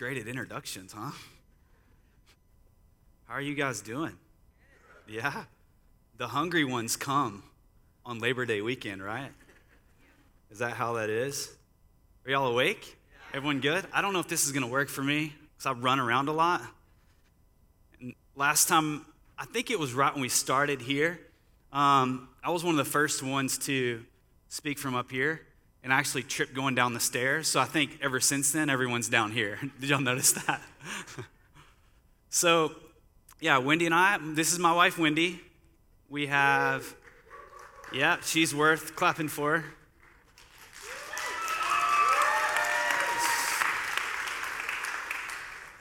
Great at introductions, huh? How are you guys doing? Yeah. The hungry ones come on Labor Day weekend, right? Is that how that is? Are y'all awake? Everyone good? I don't know if this is going to work for me because I run around a lot. And last time, I think it was right when we started here, um, I was one of the first ones to speak from up here and I actually tripped going down the stairs. So I think ever since then, everyone's down here. Did y'all notice that? so, yeah, Wendy and I, this is my wife, Wendy. We have, yeah, she's worth clapping for.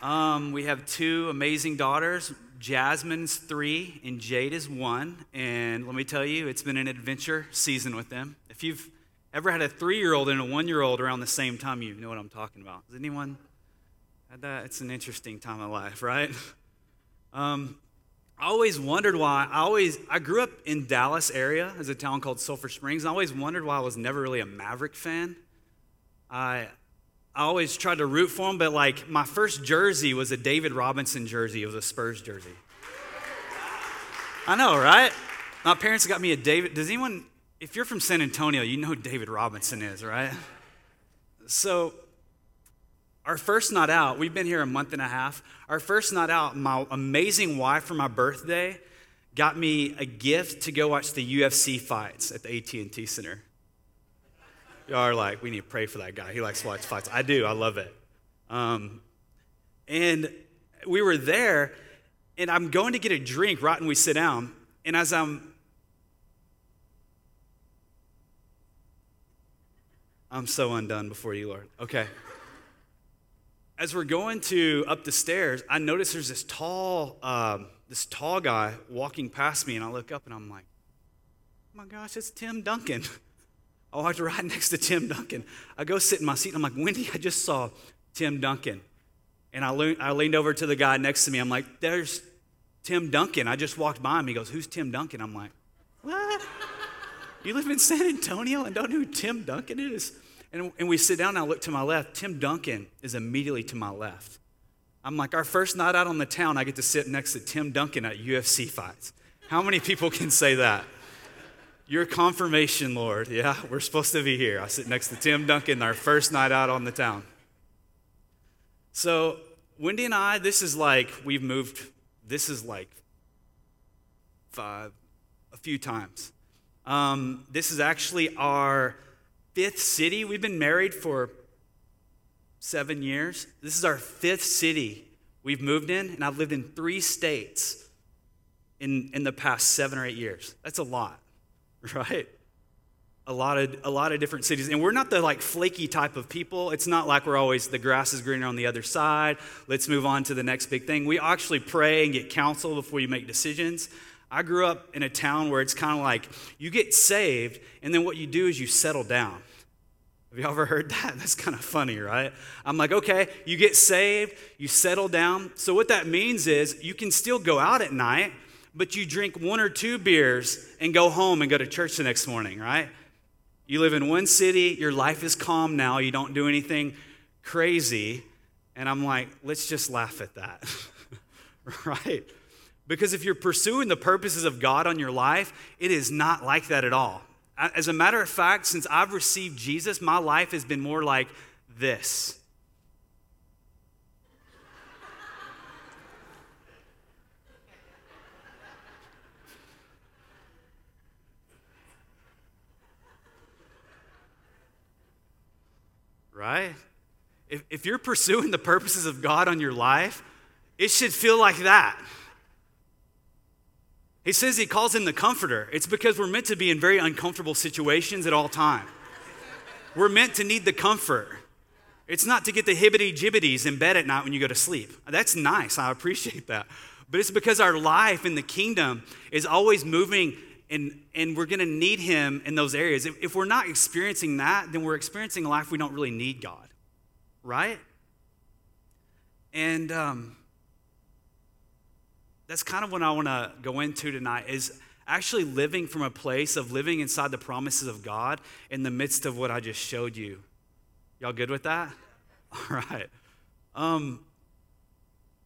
Um, we have two amazing daughters. Jasmine's three and Jade is one. And let me tell you, it's been an adventure season with them. If you've Ever had a three year old and a one year old around the same time? You know what I'm talking about. Has anyone had that? It's an interesting time of life, right? Um, I always wondered why. I always I grew up in Dallas area as a town called Sulphur Springs. I always wondered why I was never really a Maverick fan. I I always tried to root for him, but like my first jersey was a David Robinson jersey. It was a Spurs jersey. I know, right? My parents got me a David. Does anyone if you're from San Antonio, you know who David Robinson is, right? So, our first night out, we've been here a month and a half. Our first night out, my amazing wife for my birthday got me a gift to go watch the UFC fights at the AT&T Center. Y'all are like, we need to pray for that guy. He likes to watch fights. I do. I love it. Um, and we were there, and I'm going to get a drink right when we sit down. And as I'm I'm so undone before you, Lord. Okay. As we're going to up the stairs, I notice there's this tall, um, this tall guy walking past me, and I look up and I'm like, oh my gosh, it's Tim Duncan. I walked right next to Tim Duncan. I go sit in my seat, and I'm like, Wendy, I just saw Tim Duncan. And I, le- I leaned over to the guy next to me. I'm like, there's Tim Duncan. I just walked by him. He goes, Who's Tim Duncan? I'm like, What? You live in San Antonio and don't know who Tim Duncan is? And, and we sit down and I look to my left. Tim Duncan is immediately to my left. I'm like, our first night out on the town, I get to sit next to Tim Duncan at UFC fights. How many people can say that? Your confirmation, Lord. Yeah, we're supposed to be here. I sit next to Tim Duncan, our first night out on the town. So, Wendy and I, this is like, we've moved, this is like five, a few times. Um, this is actually our fifth city. We've been married for seven years. This is our fifth city we've moved in, and I've lived in three states in, in the past seven or eight years. That's a lot, right? A lot of a lot of different cities, and we're not the like flaky type of people. It's not like we're always the grass is greener on the other side. Let's move on to the next big thing. We actually pray and get counsel before you make decisions. I grew up in a town where it's kind of like you get saved, and then what you do is you settle down. Have you ever heard that? That's kind of funny, right? I'm like, okay, you get saved, you settle down. So, what that means is you can still go out at night, but you drink one or two beers and go home and go to church the next morning, right? You live in one city, your life is calm now, you don't do anything crazy. And I'm like, let's just laugh at that, right? Because if you're pursuing the purposes of God on your life, it is not like that at all. As a matter of fact, since I've received Jesus, my life has been more like this. Right? If, if you're pursuing the purposes of God on your life, it should feel like that. He says he calls him the comforter. It's because we're meant to be in very uncomfortable situations at all time. We're meant to need the comfort. It's not to get the hibbity jibbities in bed at night when you go to sleep. That's nice. I appreciate that. But it's because our life in the kingdom is always moving and, and we're going to need him in those areas. If, if we're not experiencing that, then we're experiencing a life we don't really need God, right? And um, that's kind of what I want to go into tonight is actually living from a place of living inside the promises of God in the midst of what I just showed you. Y'all good with that? All right. Um,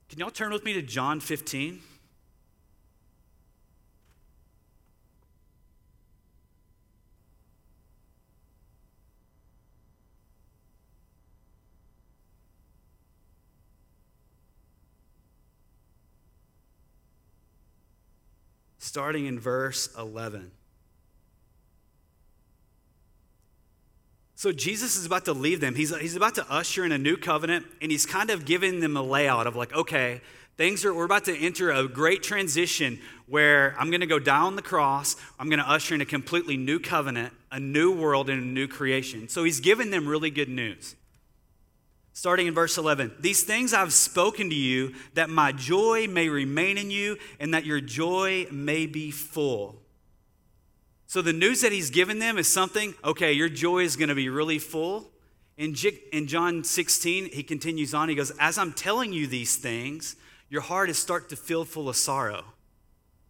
can y'all turn with me to John 15? Starting in verse 11. So Jesus is about to leave them. He's, he's about to usher in a new covenant, and he's kind of giving them a layout of like, okay, things are, we're about to enter a great transition where I'm going to go down the cross. I'm going to usher in a completely new covenant, a new world, and a new creation. So he's giving them really good news. Starting in verse 11, these things I've spoken to you that my joy may remain in you and that your joy may be full. So the news that he's given them is something, okay, your joy is going to be really full. In, in John 16, he continues on, he goes, As I'm telling you these things, your heart is start to feel full of sorrow.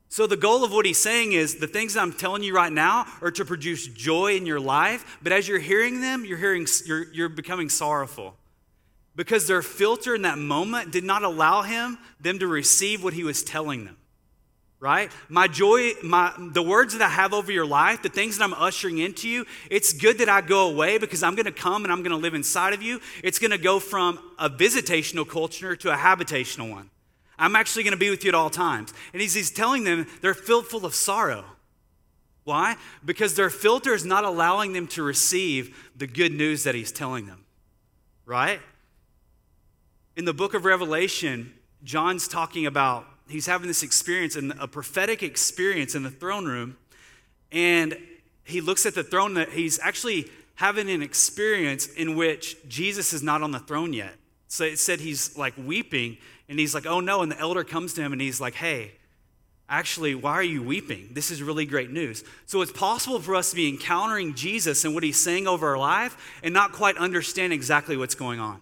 So the goal of what he's saying is the things I'm telling you right now are to produce joy in your life, but as you're hearing them, you're hearing you're, you're becoming sorrowful because their filter in that moment did not allow him them to receive what he was telling them right? My joy my the words that i have over your life the things that i'm ushering into you it's good that i go away because i'm going to come and i'm going to live inside of you. It's going to go from a visitational culture to a habitational one. I'm actually going to be with you at all times. And he's, he's telling them they're filled full of sorrow. Why? Because their filter is not allowing them to receive the good news that he's telling them right in the book of Revelation, John's talking about, he's having this experience, and a prophetic experience in the throne room. And he looks at the throne that he's actually having an experience in which Jesus is not on the throne yet. So it said he's like weeping, and he's like, oh no. And the elder comes to him and he's like, hey, actually, why are you weeping? This is really great news. So it's possible for us to be encountering Jesus and what he's saying over our life and not quite understand exactly what's going on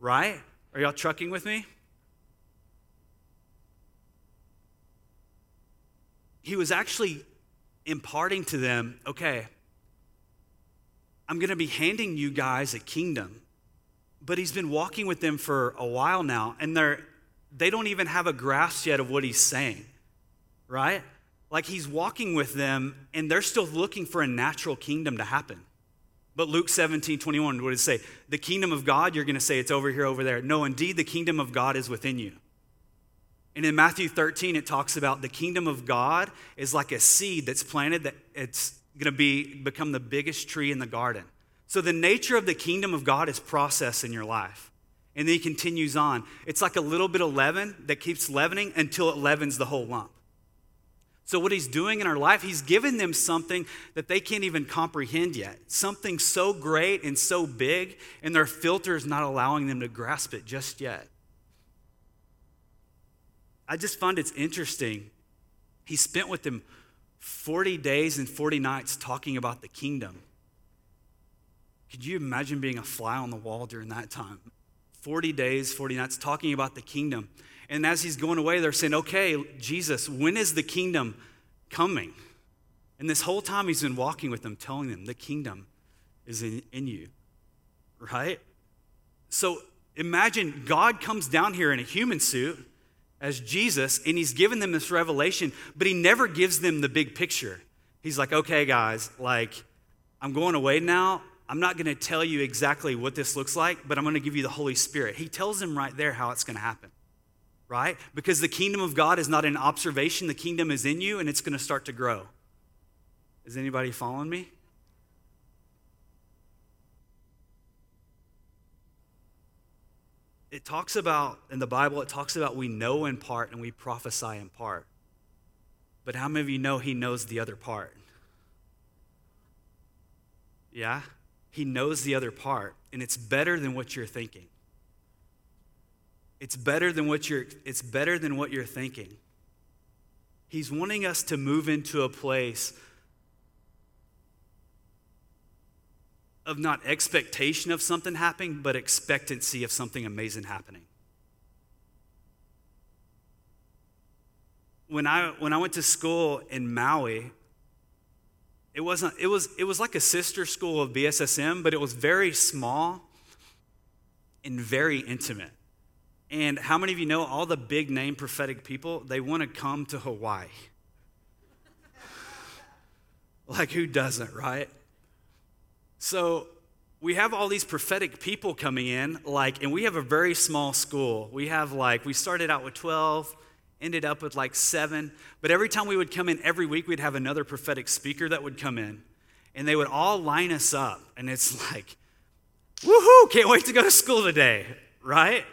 right? Are y'all trucking with me? He was actually imparting to them, okay, I'm going to be handing you guys a kingdom. But he's been walking with them for a while now, and they're, they don't even have a grasp yet of what he's saying, right? Like he's walking with them, and they're still looking for a natural kingdom to happen. But Luke 17, 21, what does it say? The kingdom of God, you're going to say it's over here, over there. No, indeed, the kingdom of God is within you. And in Matthew 13, it talks about the kingdom of God is like a seed that's planted that it's going to be become the biggest tree in the garden. So the nature of the kingdom of God is process in your life. And then he continues on. It's like a little bit of leaven that keeps leavening until it leavens the whole lump. So, what he's doing in our life, he's given them something that they can't even comprehend yet. Something so great and so big, and their filter is not allowing them to grasp it just yet. I just find it's interesting. He spent with them 40 days and 40 nights talking about the kingdom. Could you imagine being a fly on the wall during that time? 40 days, 40 nights talking about the kingdom. And as he's going away, they're saying, Okay, Jesus, when is the kingdom coming? And this whole time he's been walking with them, telling them, The kingdom is in, in you, right? So imagine God comes down here in a human suit as Jesus, and he's given them this revelation, but he never gives them the big picture. He's like, Okay, guys, like, I'm going away now. I'm not going to tell you exactly what this looks like, but I'm going to give you the Holy Spirit. He tells them right there how it's going to happen right? Because the kingdom of God is not an observation, the kingdom is in you and it's going to start to grow. Is anybody following me? It talks about, in the Bible, it talks about we know in part and we prophesy in part. But how many of you know he knows the other part? Yeah? He knows the other part, and it's better than what you're thinking. It's better than what you're, it's better than what you're thinking. He's wanting us to move into a place of not expectation of something happening, but expectancy of something amazing happening. When I, when I went to school in Maui, it wasn't it was it was like a sister school of BSSM, but it was very small and very intimate. And how many of you know all the big name prophetic people, they want to come to Hawaii? like, who doesn't, right? So, we have all these prophetic people coming in, like, and we have a very small school. We have like, we started out with 12, ended up with like seven, but every time we would come in every week, we'd have another prophetic speaker that would come in, and they would all line us up, and it's like, woohoo, can't wait to go to school today, right?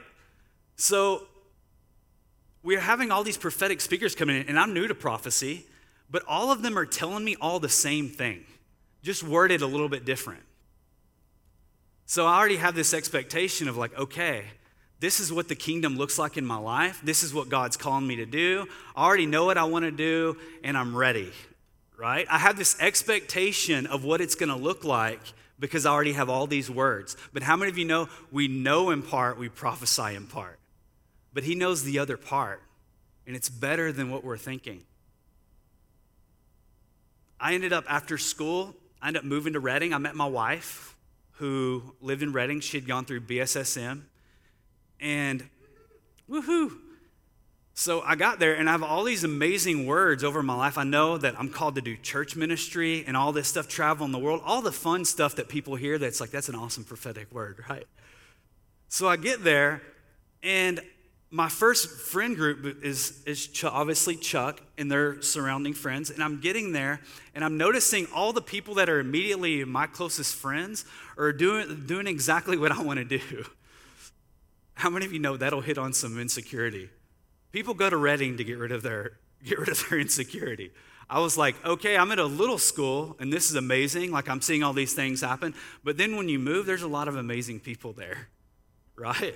So we're having all these prophetic speakers coming in, and I'm new to prophecy, but all of them are telling me all the same thing, just worded a little bit different. So I already have this expectation of like, okay, this is what the kingdom looks like in my life. This is what God's calling me to do. I already know what I want to do, and I'm ready, right? I have this expectation of what it's going to look like because I already have all these words. But how many of you know we know in part, we prophesy in part? But He knows the other part, and it's better than what we're thinking. I ended up after school, I ended up moving to Redding. I met my wife who lived in Redding. She had gone through BSSM. And woohoo! So I got there and I have all these amazing words over my life. I know that I'm called to do church ministry and all this stuff, travel in the world, all the fun stuff that people hear that's like, that's an awesome prophetic word, right? So I get there and my first friend group is, is Ch- obviously Chuck and their surrounding friends. And I'm getting there and I'm noticing all the people that are immediately my closest friends are doing, doing exactly what I want to do. How many of you know that'll hit on some insecurity? People go to Redding to get rid of their, get rid of their insecurity. I was like, okay, I'm at a little school and this is amazing. Like I'm seeing all these things happen. But then when you move, there's a lot of amazing people there, right?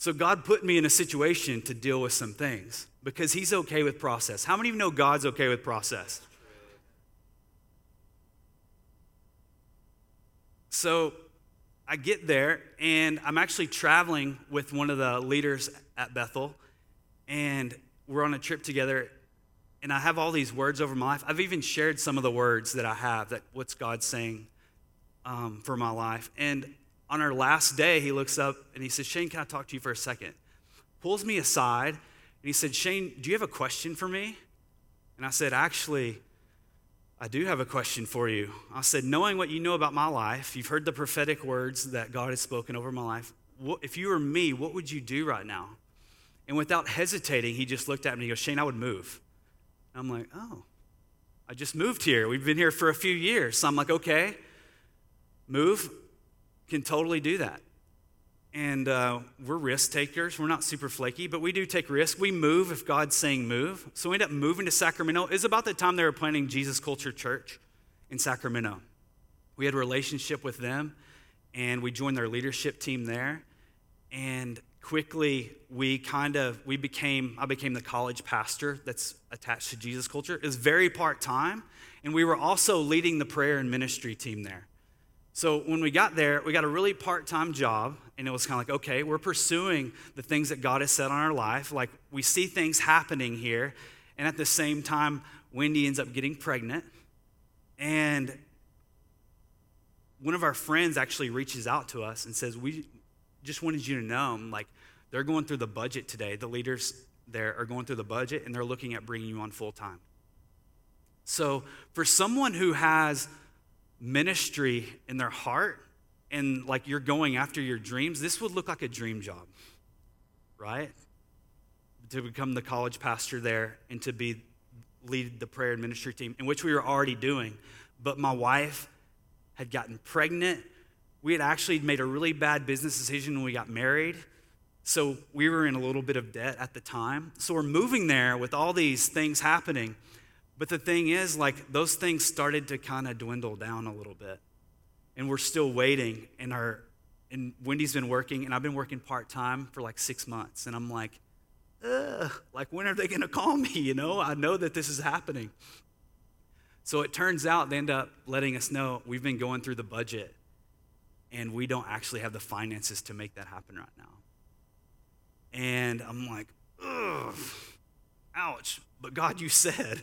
So God put me in a situation to deal with some things because He's okay with process. How many of you know God's okay with process? So I get there and I'm actually traveling with one of the leaders at Bethel, and we're on a trip together. And I have all these words over my life. I've even shared some of the words that I have that what's God saying um, for my life. And on our last day, he looks up and he says, Shane, can I talk to you for a second? Pulls me aside and he said, Shane, do you have a question for me? And I said, Actually, I do have a question for you. I said, Knowing what you know about my life, you've heard the prophetic words that God has spoken over my life. What, if you were me, what would you do right now? And without hesitating, he just looked at me and he goes, Shane, I would move. And I'm like, Oh, I just moved here. We've been here for a few years. So I'm like, Okay, move can totally do that. And uh, we're risk takers. We're not super flaky, but we do take risks. We move if God's saying move. So we end up moving to Sacramento. It's about the time they were planning Jesus Culture Church in Sacramento. We had a relationship with them, and we joined their leadership team there. And quickly, we kind of we became. I became the college pastor that's attached to Jesus Culture. It was very part time, and we were also leading the prayer and ministry team there. So when we got there, we got a really part time job, and it was kind of like, okay, we're pursuing the things that God has set on our life. Like we see things happening here, and at the same time, Wendy ends up getting pregnant. And one of our friends actually reaches out to us and says, We just wanted you to know, like, they're going through the budget today. The leaders there are going through the budget, and they're looking at bringing you on full time. So, for someone who has ministry in their heart and like you're going after your dreams, this would look like a dream job, right? To become the college pastor there and to be lead the prayer and ministry team, in which we were already doing. But my wife had gotten pregnant. We had actually made a really bad business decision when we got married. So we were in a little bit of debt at the time. So we're moving there with all these things happening. But the thing is, like, those things started to kind of dwindle down a little bit. And we're still waiting. And our and Wendy's been working, and I've been working part time for like six months. And I'm like, Ugh, like, when are they going to call me? You know, I know that this is happening. So it turns out they end up letting us know we've been going through the budget, and we don't actually have the finances to make that happen right now. And I'm like, ugh, ouch. But God, you said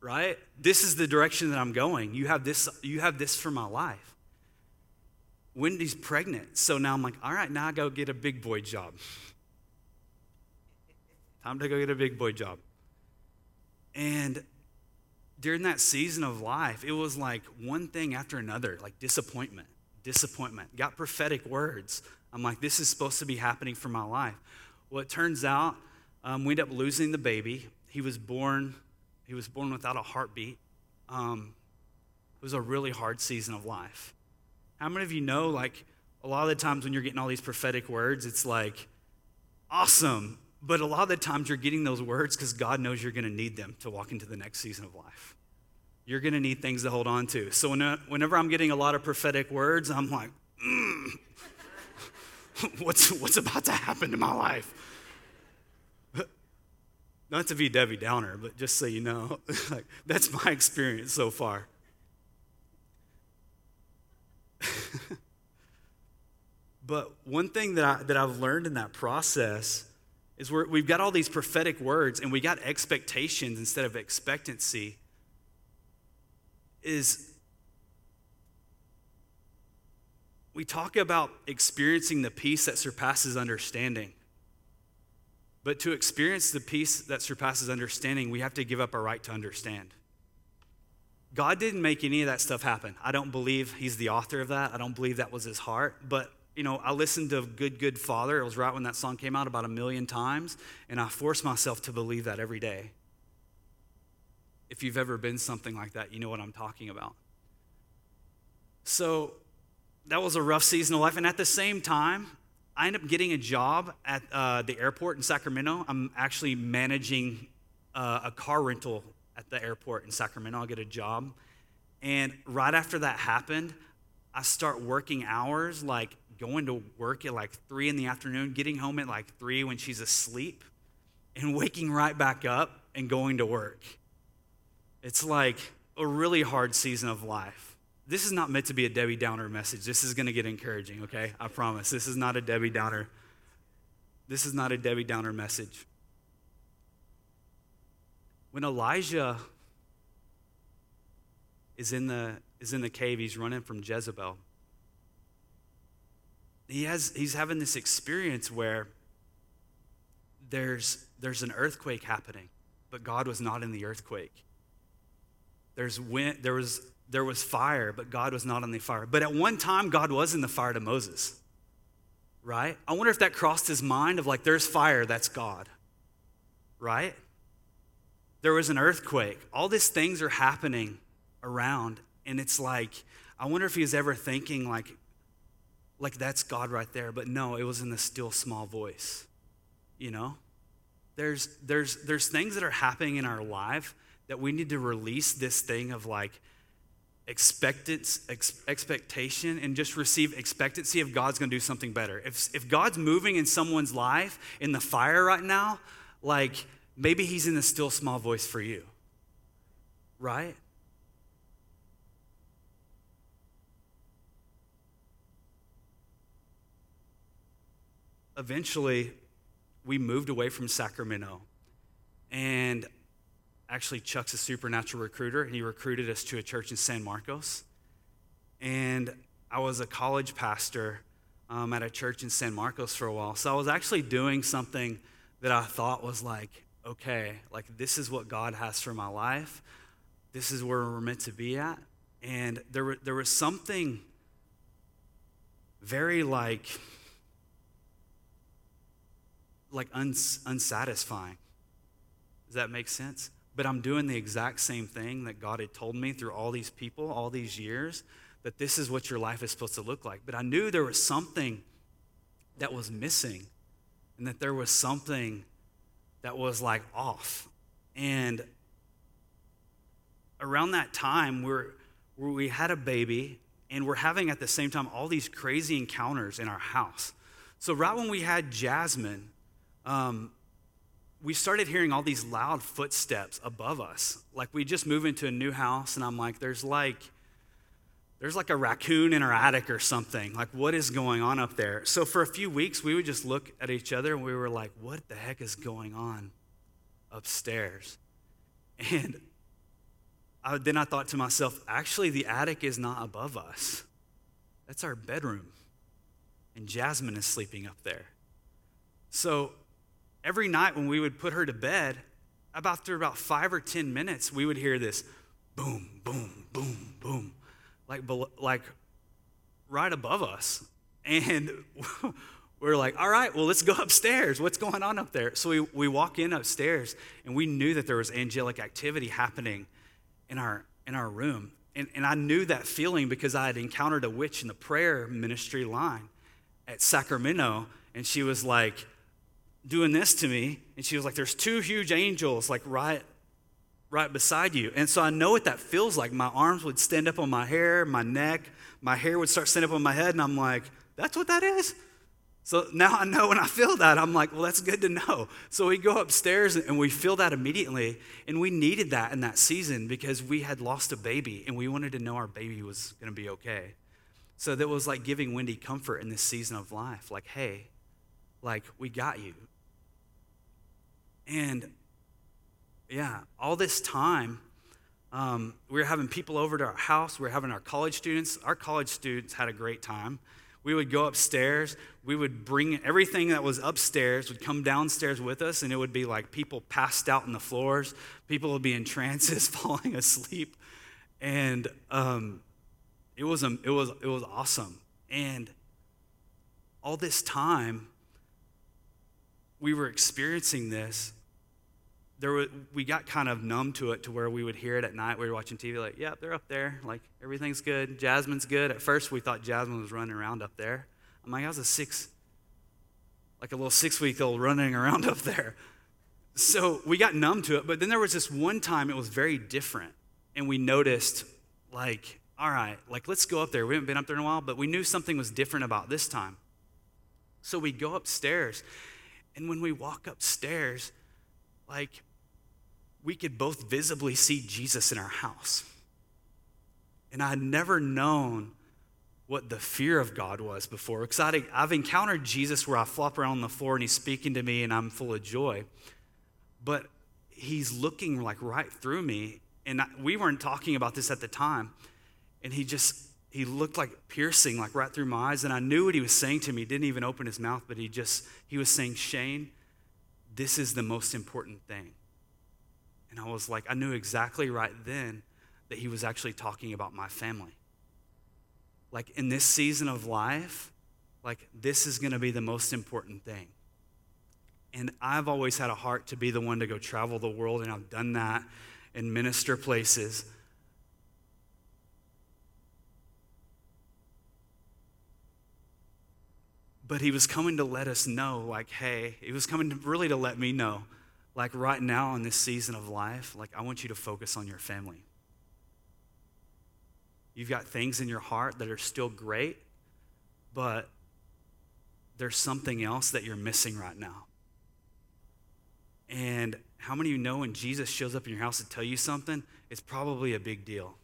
right? This is the direction that I'm going. You have this, you have this for my life. Wendy's pregnant. So now I'm like, all right, now I go get a big boy job. Time to go get a big boy job. And during that season of life, it was like one thing after another, like disappointment, disappointment. Got prophetic words. I'm like, this is supposed to be happening for my life. Well, it turns out um, we end up losing the baby. He was born. He was born without a heartbeat. Um, it was a really hard season of life. How many of you know, like, a lot of the times when you're getting all these prophetic words, it's like, awesome. But a lot of the times you're getting those words because God knows you're going to need them to walk into the next season of life. You're going to need things to hold on to. So whenever I'm getting a lot of prophetic words, I'm like, mm, what's, what's about to happen to my life? Not to be Debbie Downer, but just so you know, like, that's my experience so far. but one thing that, I, that I've learned in that process is we we've got all these prophetic words and we got expectations instead of expectancy. Is we talk about experiencing the peace that surpasses understanding. But to experience the peace that surpasses understanding, we have to give up our right to understand. God didn't make any of that stuff happen. I don't believe he's the author of that. I don't believe that was his heart. But, you know, I listened to Good, Good Father. It was right when that song came out about a million times. And I force myself to believe that every day. If you've ever been something like that, you know what I'm talking about. So that was a rough season of life. And at the same time, I end up getting a job at uh, the airport in Sacramento. I'm actually managing uh, a car rental at the airport in Sacramento. I'll get a job. And right after that happened, I start working hours, like going to work at like three in the afternoon, getting home at like three when she's asleep, and waking right back up and going to work. It's like a really hard season of life. This is not meant to be a Debbie Downer message. This is going to get encouraging, okay? I promise. This is not a Debbie Downer. This is not a Debbie Downer message. When Elijah is in the, is in the cave, he's running from Jezebel. He has, he's having this experience where there's, there's an earthquake happening, but God was not in the earthquake. There's wind, there, was, there was fire, but God was not in the fire. But at one time, God was in the fire to Moses, right? I wonder if that crossed his mind of like, there's fire, that's God, right? There was an earthquake. All these things are happening around. And it's like, I wonder if he was ever thinking, like, like that's God right there. But no, it was in the still small voice. You know? There's, there's, there's things that are happening in our life that we need to release this thing of like expectance, ex- expectation and just receive expectancy of God's going to do something better. If, if God's moving in someone's life in the fire right now, like maybe he's in the still small voice for you, right? Eventually, we moved away from Sacramento. And actually, Chuck's a supernatural recruiter. And he recruited us to a church in San Marcos. And I was a college pastor um, at a church in San Marcos for a while. So I was actually doing something that I thought was like okay, like this is what God has for my life. This is where we're meant to be at. And there, there was something very like, like uns, unsatisfying. Does that make sense? But I'm doing the exact same thing that God had told me through all these people, all these years, that this is what your life is supposed to look like. But I knew there was something that was missing and that there was something that was like off. And around that time, we're, we had a baby, and we're having at the same time all these crazy encounters in our house. So, right when we had Jasmine, um, we started hearing all these loud footsteps above us. Like we just moved into a new house, and I'm like, there's like there's like a raccoon in our attic or something. Like, what is going on up there? So, for a few weeks, we would just look at each other and we were like, what the heck is going on upstairs? And I, then I thought to myself, actually, the attic is not above us. That's our bedroom. And Jasmine is sleeping up there. So every night when we would put her to bed, about through about five or 10 minutes, we would hear this boom, boom, boom, boom, like, like right above us. And we are like, all right, well, let's go upstairs. What's going on up there? So we, we walk in upstairs, and we knew that there was angelic activity happening in our, in our room. And, and I knew that feeling because I had encountered a witch in the prayer ministry line at Sacramento, and she was like doing this to me, and she was like, There's two huge angels, like right, right beside you. And so I know what that feels like. My arms would stand up on my hair, my neck, my hair would start standing up on my head, and I'm like, That's what that is? So now I know when I feel that, I'm like, well, that's good to know. So we go upstairs and we feel that immediately. And we needed that in that season because we had lost a baby and we wanted to know our baby was going to be okay. So that was like giving Wendy comfort in this season of life. Like, hey, like, we got you. And yeah, all this time, um, we were having people over to our house. We were having our college students. Our college students had a great time. We would go upstairs. We would bring everything that was upstairs, would come downstairs with us, and it would be like people passed out on the floors. People would be in trances, falling asleep. And um, it, was, it, was, it was awesome. And all this time, we were experiencing this there were, we got kind of numb to it to where we would hear it at night. We were watching TV, like, yeah, they're up there. Like, everything's good. Jasmine's good. At first, we thought Jasmine was running around up there. I'm like, I was a six, like a little six week old running around up there. So we got numb to it. But then there was this one time it was very different. And we noticed, like, all right, like, let's go up there. We haven't been up there in a while, but we knew something was different about this time. So we go upstairs. And when we walk upstairs, like we could both visibly see Jesus in our house. And I had never known what the fear of God was before. Because I've encountered Jesus where I flop around on the floor and he's speaking to me and I'm full of joy. But he's looking like right through me. And we weren't talking about this at the time. And he just, he looked like piercing, like right through my eyes. And I knew what he was saying to me. He didn't even open his mouth, but he just, he was saying, Shane, this is the most important thing. And I was like, I knew exactly right then that he was actually talking about my family. Like in this season of life, like this is going to be the most important thing. And I've always had a heart to be the one to go travel the world, and I've done that and minister places. But he was coming to let us know, like, hey, he was coming to really to let me know like right now in this season of life, like I want you to focus on your family. You've got things in your heart that are still great, but there's something else that you're missing right now. And how many of you know when Jesus shows up in your house to tell you something, it's probably a big deal.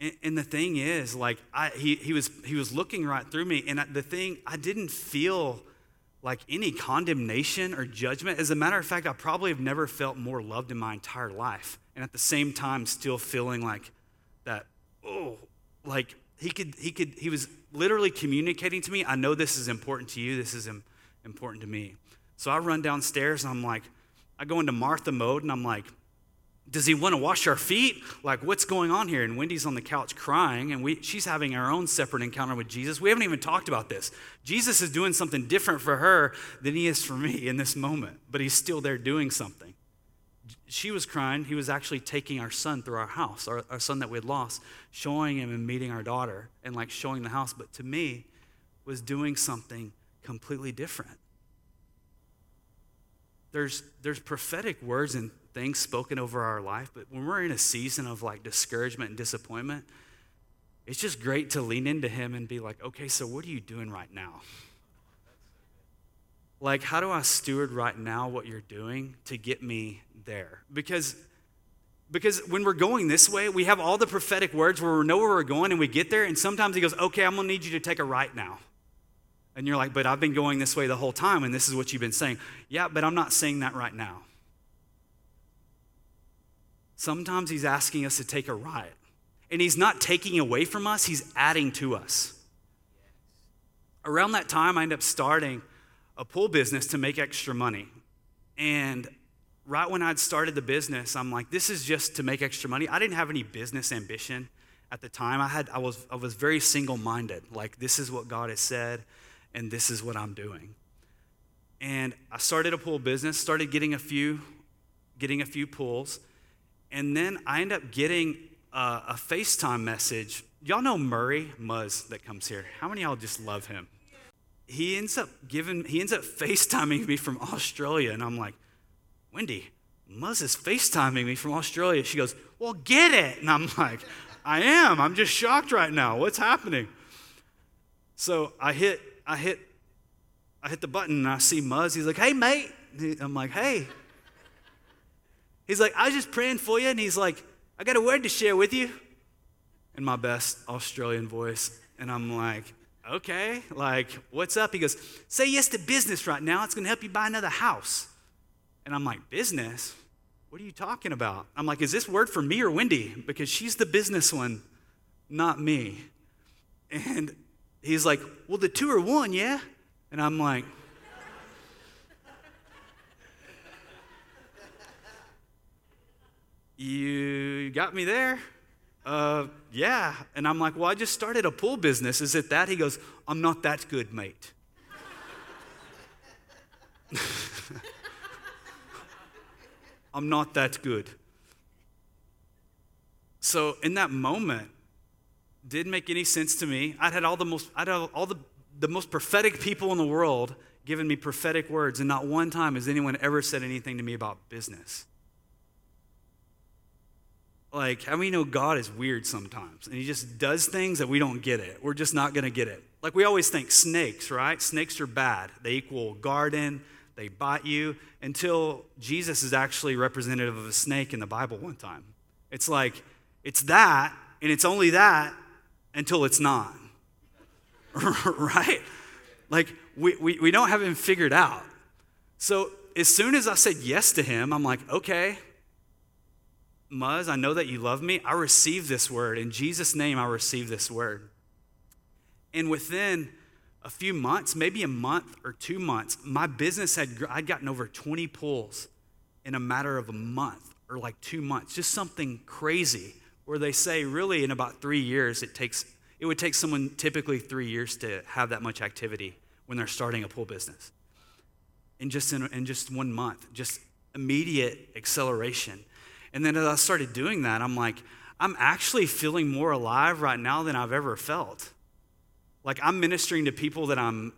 And, and the thing is, like, I, he, he, was, he was looking right through me, and the thing, I didn't feel like any condemnation or judgment. As a matter of fact, I probably have never felt more loved in my entire life. And at the same time, still feeling like that, oh, like he could, he could, he was literally communicating to me, I know this is important to you, this is important to me. So I run downstairs and I'm like, I go into Martha mode and I'm like, does he want to wash our feet? Like, what's going on here? And Wendy's on the couch crying, and we, she's having her own separate encounter with Jesus. We haven't even talked about this. Jesus is doing something different for her than he is for me in this moment, but he's still there doing something. She was crying. He was actually taking our son through our house, our, our son that we had lost, showing him and meeting our daughter, and like showing the house. But to me, was doing something completely different. There's, there's prophetic words and things spoken over our life, but when we're in a season of like discouragement and disappointment, it's just great to lean into Him and be like, okay, so what are you doing right now? Like, how do I steward right now what you're doing to get me there? Because because when we're going this way, we have all the prophetic words where we know where we're going and we get there, and sometimes he goes, Okay, I'm gonna need you to take a right now. And you're like, But I've been going this way the whole time, and this is what you've been saying. Yeah, but I'm not saying that right now. Sometimes he's asking us to take a right. And He's not taking away from us, He's adding to us. Around that time, I end up starting a pool business to make extra money. And right when I'd started the business, I'm like, this is just to make extra money. I didn't have any business ambition at the time. I had I was I was very single-minded. Like this is what God has said and this is what I'm doing. And I started a pool business, started getting a few getting a few pools, and then I end up getting a, a FaceTime message. Y'all know Murray Muzz that comes here. How many y'all just love him? He ends up giving he ends up FaceTiming me from Australia, and I'm like, Wendy, Muzz is FaceTiming me from Australia. She goes, Well, get it. And I'm like, I am. I'm just shocked right now. What's happening? So I hit, I hit, I hit the button and I see Muzz. He's like, Hey, mate. I'm like, Hey. He's like, I was just praying for you. And he's like, I got a word to share with you in my best Australian voice. And I'm like, okay, like, what's up? He goes, say yes to business right now. It's going to help you buy another house. And I'm like, business? What are you talking about? I'm like, is this word for me or Wendy? Because she's the business one, not me. And he's like, well, the two are one, yeah? And I'm like, you got me there? Uh, yeah. And I'm like, well, I just started a pool business. Is it that? He goes, I'm not that good, mate. I'm not that good. So in that moment, didn't make any sense to me. I'd had all the most, I'd had all the, the most prophetic people in the world giving me prophetic words, and not one time has anyone ever said anything to me about business. Like, how many know God is weird sometimes? And He just does things that we don't get it. We're just not going to get it. Like, we always think snakes, right? Snakes are bad. They equal garden, they bite you until Jesus is actually representative of a snake in the Bible one time. It's like, it's that, and it's only that until it's not. right? Like, we, we, we don't have him figured out. So, as soon as I said yes to him, I'm like, okay, Muzz, I know that you love me. I receive this word. In Jesus' name, I receive this word. And within a few months, maybe a month or two months, my business had, I'd gotten over 20 pulls in a matter of a month or like two months, just something crazy where they say really in about three years, it takes, it would take someone typically three years to have that much activity when they're starting a pool business. In just, in, in just one month, just immediate acceleration. And then as I started doing that, I'm like, I'm actually feeling more alive right now than I've ever felt. Like I'm ministering to people that I'm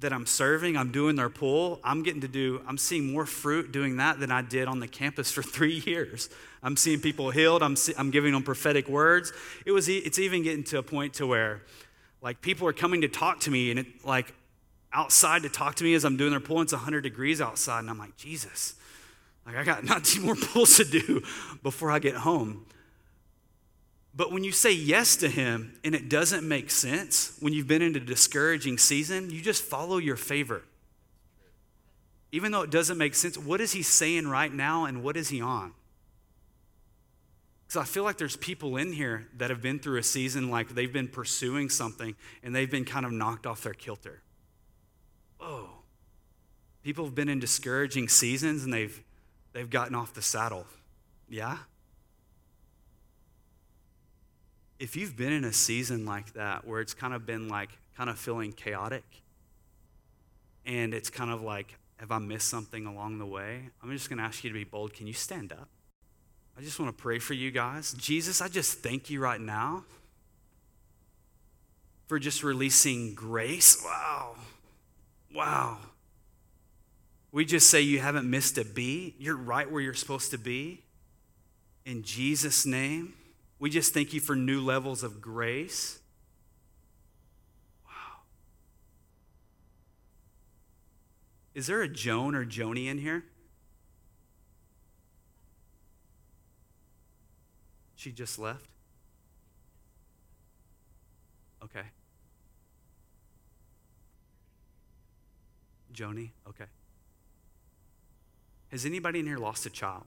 that I'm serving, I'm doing their pool, I'm getting to do, I'm seeing more fruit doing that than I did on the campus for three years. I'm seeing people healed, I'm, I'm giving them prophetic words. It was, it's even getting to a point to where like people are coming to talk to me and it like outside to talk to me as I'm doing their and it's 100 degrees outside and I'm like, Jesus, like I got not two more pulls to do before I get home. But when you say yes to Him and it doesn't make sense, when you've been in a discouraging season, you just follow your favorite. Even though it doesn't make sense, what is He saying right now and what is He on? Because I feel like there's people in here that have been through a season like they've been pursuing something and they've been kind of knocked off their kilter. Whoa. People have been in discouraging seasons and they've, they've gotten off the saddle. Yeah? if you've been in a season like that where it's kind of been like kind of feeling chaotic and it's kind of like have i missed something along the way i'm just going to ask you to be bold can you stand up i just want to pray for you guys jesus i just thank you right now for just releasing grace wow wow we just say you haven't missed a beat you're right where you're supposed to be in jesus name we just thank you for new levels of grace. Wow. Is there a Joan or Joni in here? She just left? Okay. Joni? Okay. Has anybody in here lost a child?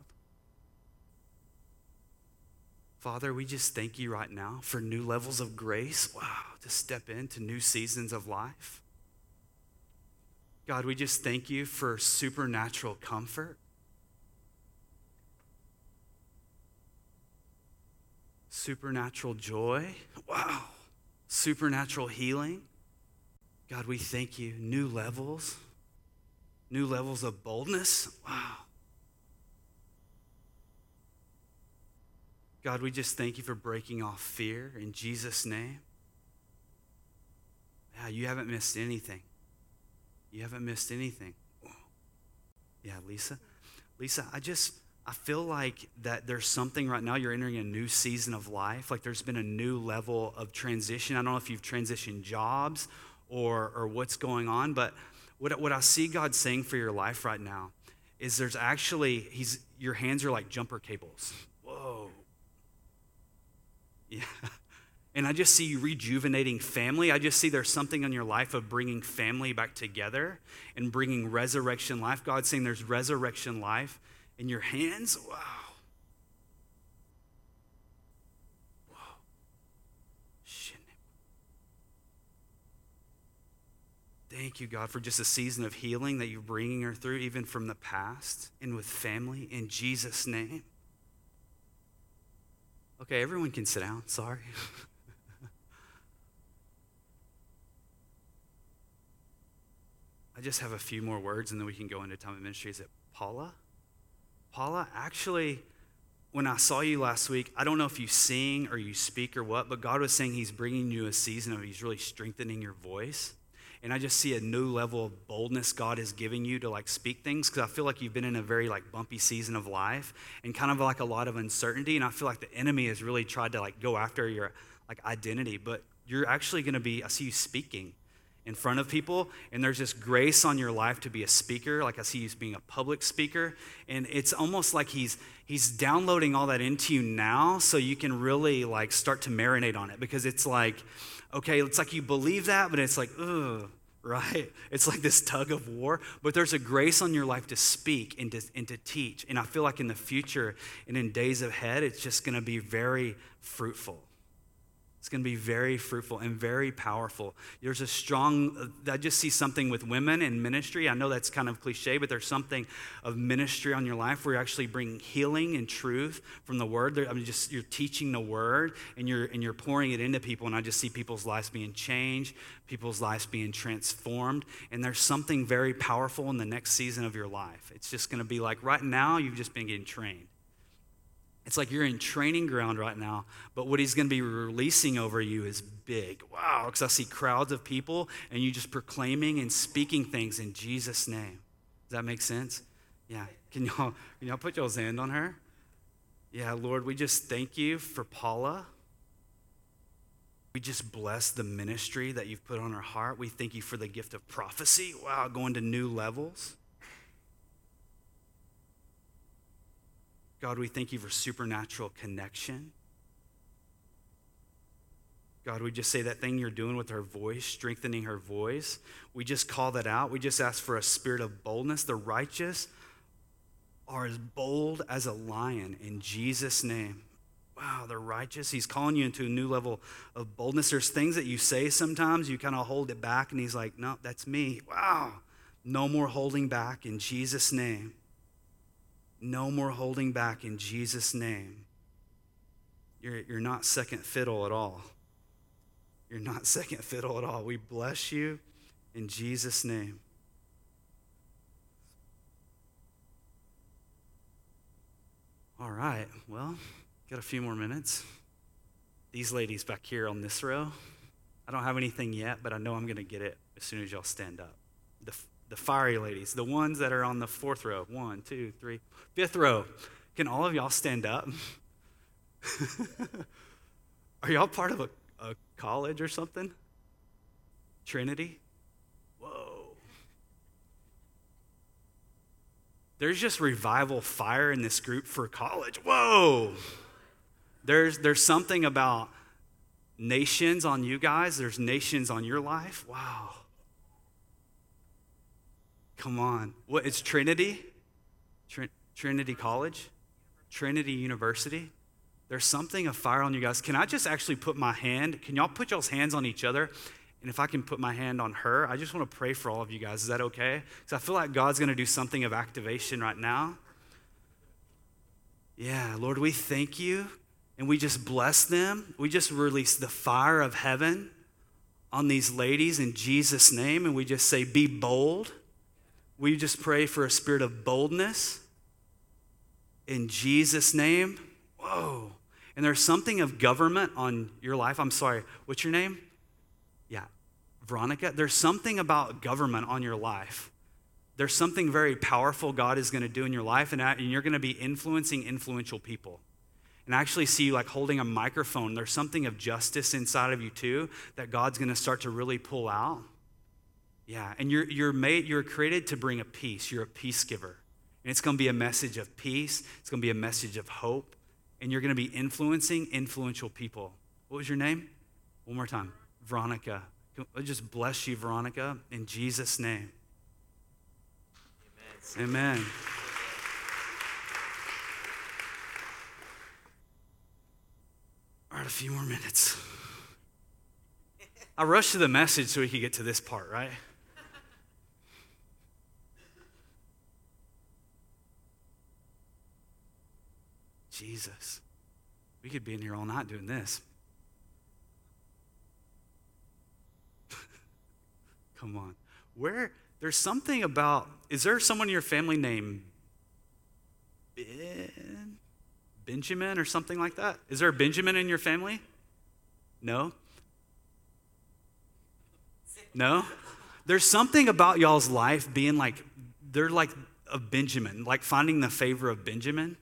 Father, we just thank you right now for new levels of grace. Wow, to step into new seasons of life. God, we just thank you for supernatural comfort. Supernatural joy. Wow. Supernatural healing. God, we thank you. New levels, new levels of boldness. Wow. God, we just thank you for breaking off fear in Jesus' name. Yeah, you haven't missed anything. You haven't missed anything. Yeah, Lisa. Lisa, I just I feel like that there's something right now you're entering a new season of life. Like there's been a new level of transition. I don't know if you've transitioned jobs or or what's going on, but what what I see God saying for your life right now is there's actually he's your hands are like jumper cables. Whoa. Yeah. And I just see you rejuvenating family. I just see there's something in your life of bringing family back together and bringing resurrection life. God's saying there's resurrection life in your hands. Wow. Wow. Thank you, God, for just a season of healing that you're bringing her through, even from the past and with family, in Jesus' name. Okay, everyone can sit down. Sorry. I just have a few more words and then we can go into time of ministry. Is it Paula? Paula, actually, when I saw you last week, I don't know if you sing or you speak or what, but God was saying He's bringing you a season of He's really strengthening your voice. And I just see a new level of boldness God is giving you to like speak things because I feel like you've been in a very like bumpy season of life and kind of like a lot of uncertainty. And I feel like the enemy has really tried to like go after your like identity, but you're actually going to be, I see you speaking in front of people and there's this grace on your life to be a speaker like i see you being a public speaker. And it's almost like he's he's downloading all that into you now so you can really like start to marinate on it. Because it's like okay it's like you believe that but it's like ugh right? It's like this tug of war. But there's a grace on your life to speak and to, and to teach. And i feel like in the future and in days ahead it's just going to be very fruitful it's going to be very fruitful and very powerful. There's a strong, uh, I just see something with women in ministry. I know that's kind of cliche, but there's something of ministry on your life where you're actually bringing healing and truth from the word. I mean, just you're teaching the word and you're, and you're pouring it into people. And I just see people's lives being changed, people's lives being transformed. And there's something very powerful in the next season of your life. It's just going to be like right now, you've just been getting trained. It's like you're in training ground right now, but what he's going to be releasing over you is big. Wow, because I see crowds of people and you just proclaiming and speaking things in Jesus' name. Does that make sense? Yeah. Can y'all, can y'all put y'all's hand on her? Yeah, Lord, we just thank you for Paula. We just bless the ministry that you've put on her heart. We thank you for the gift of prophecy. Wow, going to new levels. God, we thank you for supernatural connection. God, we just say that thing you're doing with her voice, strengthening her voice. We just call that out. We just ask for a spirit of boldness. The righteous are as bold as a lion in Jesus' name. Wow, the righteous. He's calling you into a new level of boldness. There's things that you say sometimes, you kind of hold it back, and he's like, no, that's me. Wow. No more holding back in Jesus' name. No more holding back in Jesus' name. You're, you're not second fiddle at all. You're not second fiddle at all. We bless you in Jesus' name. All right, well, got a few more minutes. These ladies back here on this row, I don't have anything yet, but I know I'm going to get it as soon as y'all stand up. The the fiery ladies, the ones that are on the fourth row. One, two, three, fifth row. Can all of y'all stand up? are y'all part of a, a college or something? Trinity? Whoa. There's just revival fire in this group for college. Whoa. There's, there's something about nations on you guys, there's nations on your life. Wow. Come on. What? It's Trinity? Tr- Trinity College? Trinity University? There's something of fire on you guys. Can I just actually put my hand? Can y'all put y'all's hands on each other? And if I can put my hand on her, I just want to pray for all of you guys. Is that okay? Because I feel like God's going to do something of activation right now. Yeah, Lord, we thank you and we just bless them. We just release the fire of heaven on these ladies in Jesus' name, and we just say, Be bold. We just pray for a spirit of boldness in Jesus' name. Whoa. And there's something of government on your life. I'm sorry, what's your name? Yeah, Veronica. There's something about government on your life. There's something very powerful God is going to do in your life, and you're going to be influencing influential people. And I actually see you like holding a microphone. There's something of justice inside of you too that God's going to start to really pull out. Yeah, and you're, you're made, you're created to bring a peace. You're a peace giver. And it's going to be a message of peace, it's going to be a message of hope, and you're going to be influencing influential people. What was your name? One more time. Veronica. I just bless you, Veronica, in Jesus' name. Amen. Amen. All right, a few more minutes. I rushed to the message so we could get to this part, right? Jesus. We could be in here all night doing this. Come on. Where there's something about is there someone in your family named Ben Benjamin or something like that? Is there a Benjamin in your family? No? No? There's something about y'all's life being like they're like a Benjamin, like finding the favor of Benjamin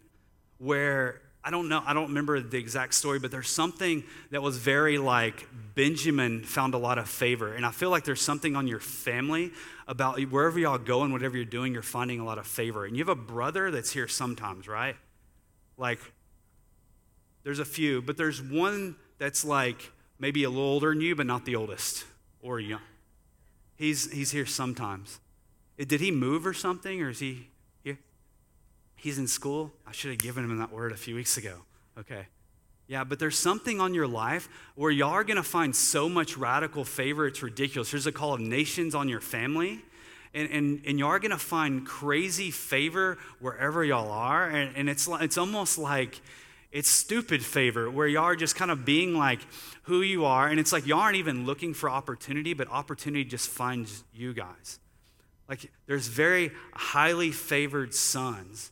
where I don't know, I don't remember the exact story, but there's something that was very like Benjamin found a lot of favor. And I feel like there's something on your family about wherever y'all go and whatever you're doing, you're finding a lot of favor. And you have a brother that's here sometimes, right? Like, there's a few, but there's one that's like maybe a little older than you, but not the oldest or young. He's, he's here sometimes. Did he move or something, or is he He's in school. I should have given him that word a few weeks ago. Okay. Yeah, but there's something on your life where y'all are going to find so much radical favor, it's ridiculous. There's a call of nations on your family, and, and, and y'all are going to find crazy favor wherever y'all are. And, and it's, it's almost like it's stupid favor where y'all are just kind of being like who you are. And it's like y'all aren't even looking for opportunity, but opportunity just finds you guys. Like there's very highly favored sons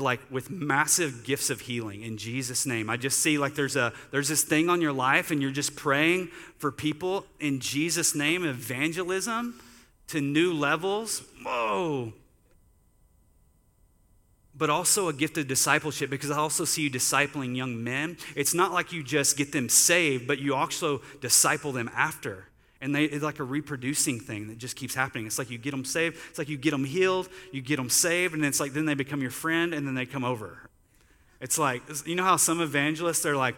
like with massive gifts of healing in Jesus name. I just see like there's a there's this thing on your life and you're just praying for people in Jesus name evangelism to new levels. Whoa. But also a gift of discipleship because I also see you discipling young men. It's not like you just get them saved, but you also disciple them after. And they, it's like a reproducing thing that just keeps happening. It's like you get them saved, it's like you get them healed, you get them saved, and then it's like then they become your friend and then they come over. It's like, you know how some evangelists, they're like,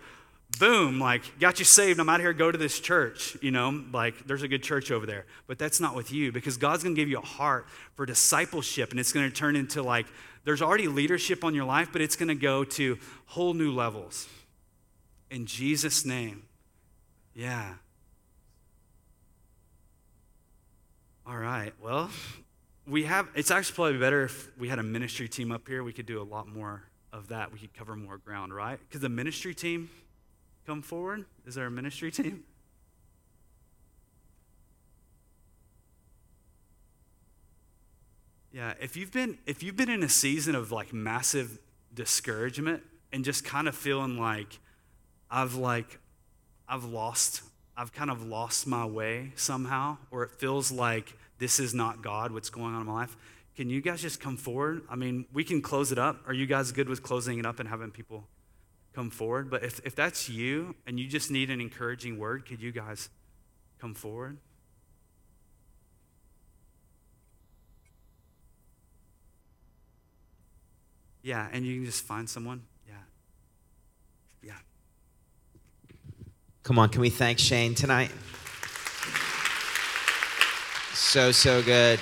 boom, like, got you saved, I'm out here, go to this church, you know, like, there's a good church over there. But that's not with you because God's gonna give you a heart for discipleship and it's gonna turn into like, there's already leadership on your life, but it's gonna go to whole new levels. In Jesus' name. Yeah. All right. Well, we have, it's actually probably better if we had a ministry team up here. We could do a lot more of that. We could cover more ground, right? Could the ministry team come forward? Is there a ministry team? Yeah, if you've been if you've been in a season of like massive discouragement and just kind of feeling like I've like I've lost I've kind of lost my way somehow, or it feels like this is not God, what's going on in my life, can you guys just come forward? I mean, we can close it up. Are you guys good with closing it up and having people come forward? But if, if that's you and you just need an encouraging word, could you guys come forward? Yeah, and you can just find someone. Come on, can we thank Shane tonight? So, so good.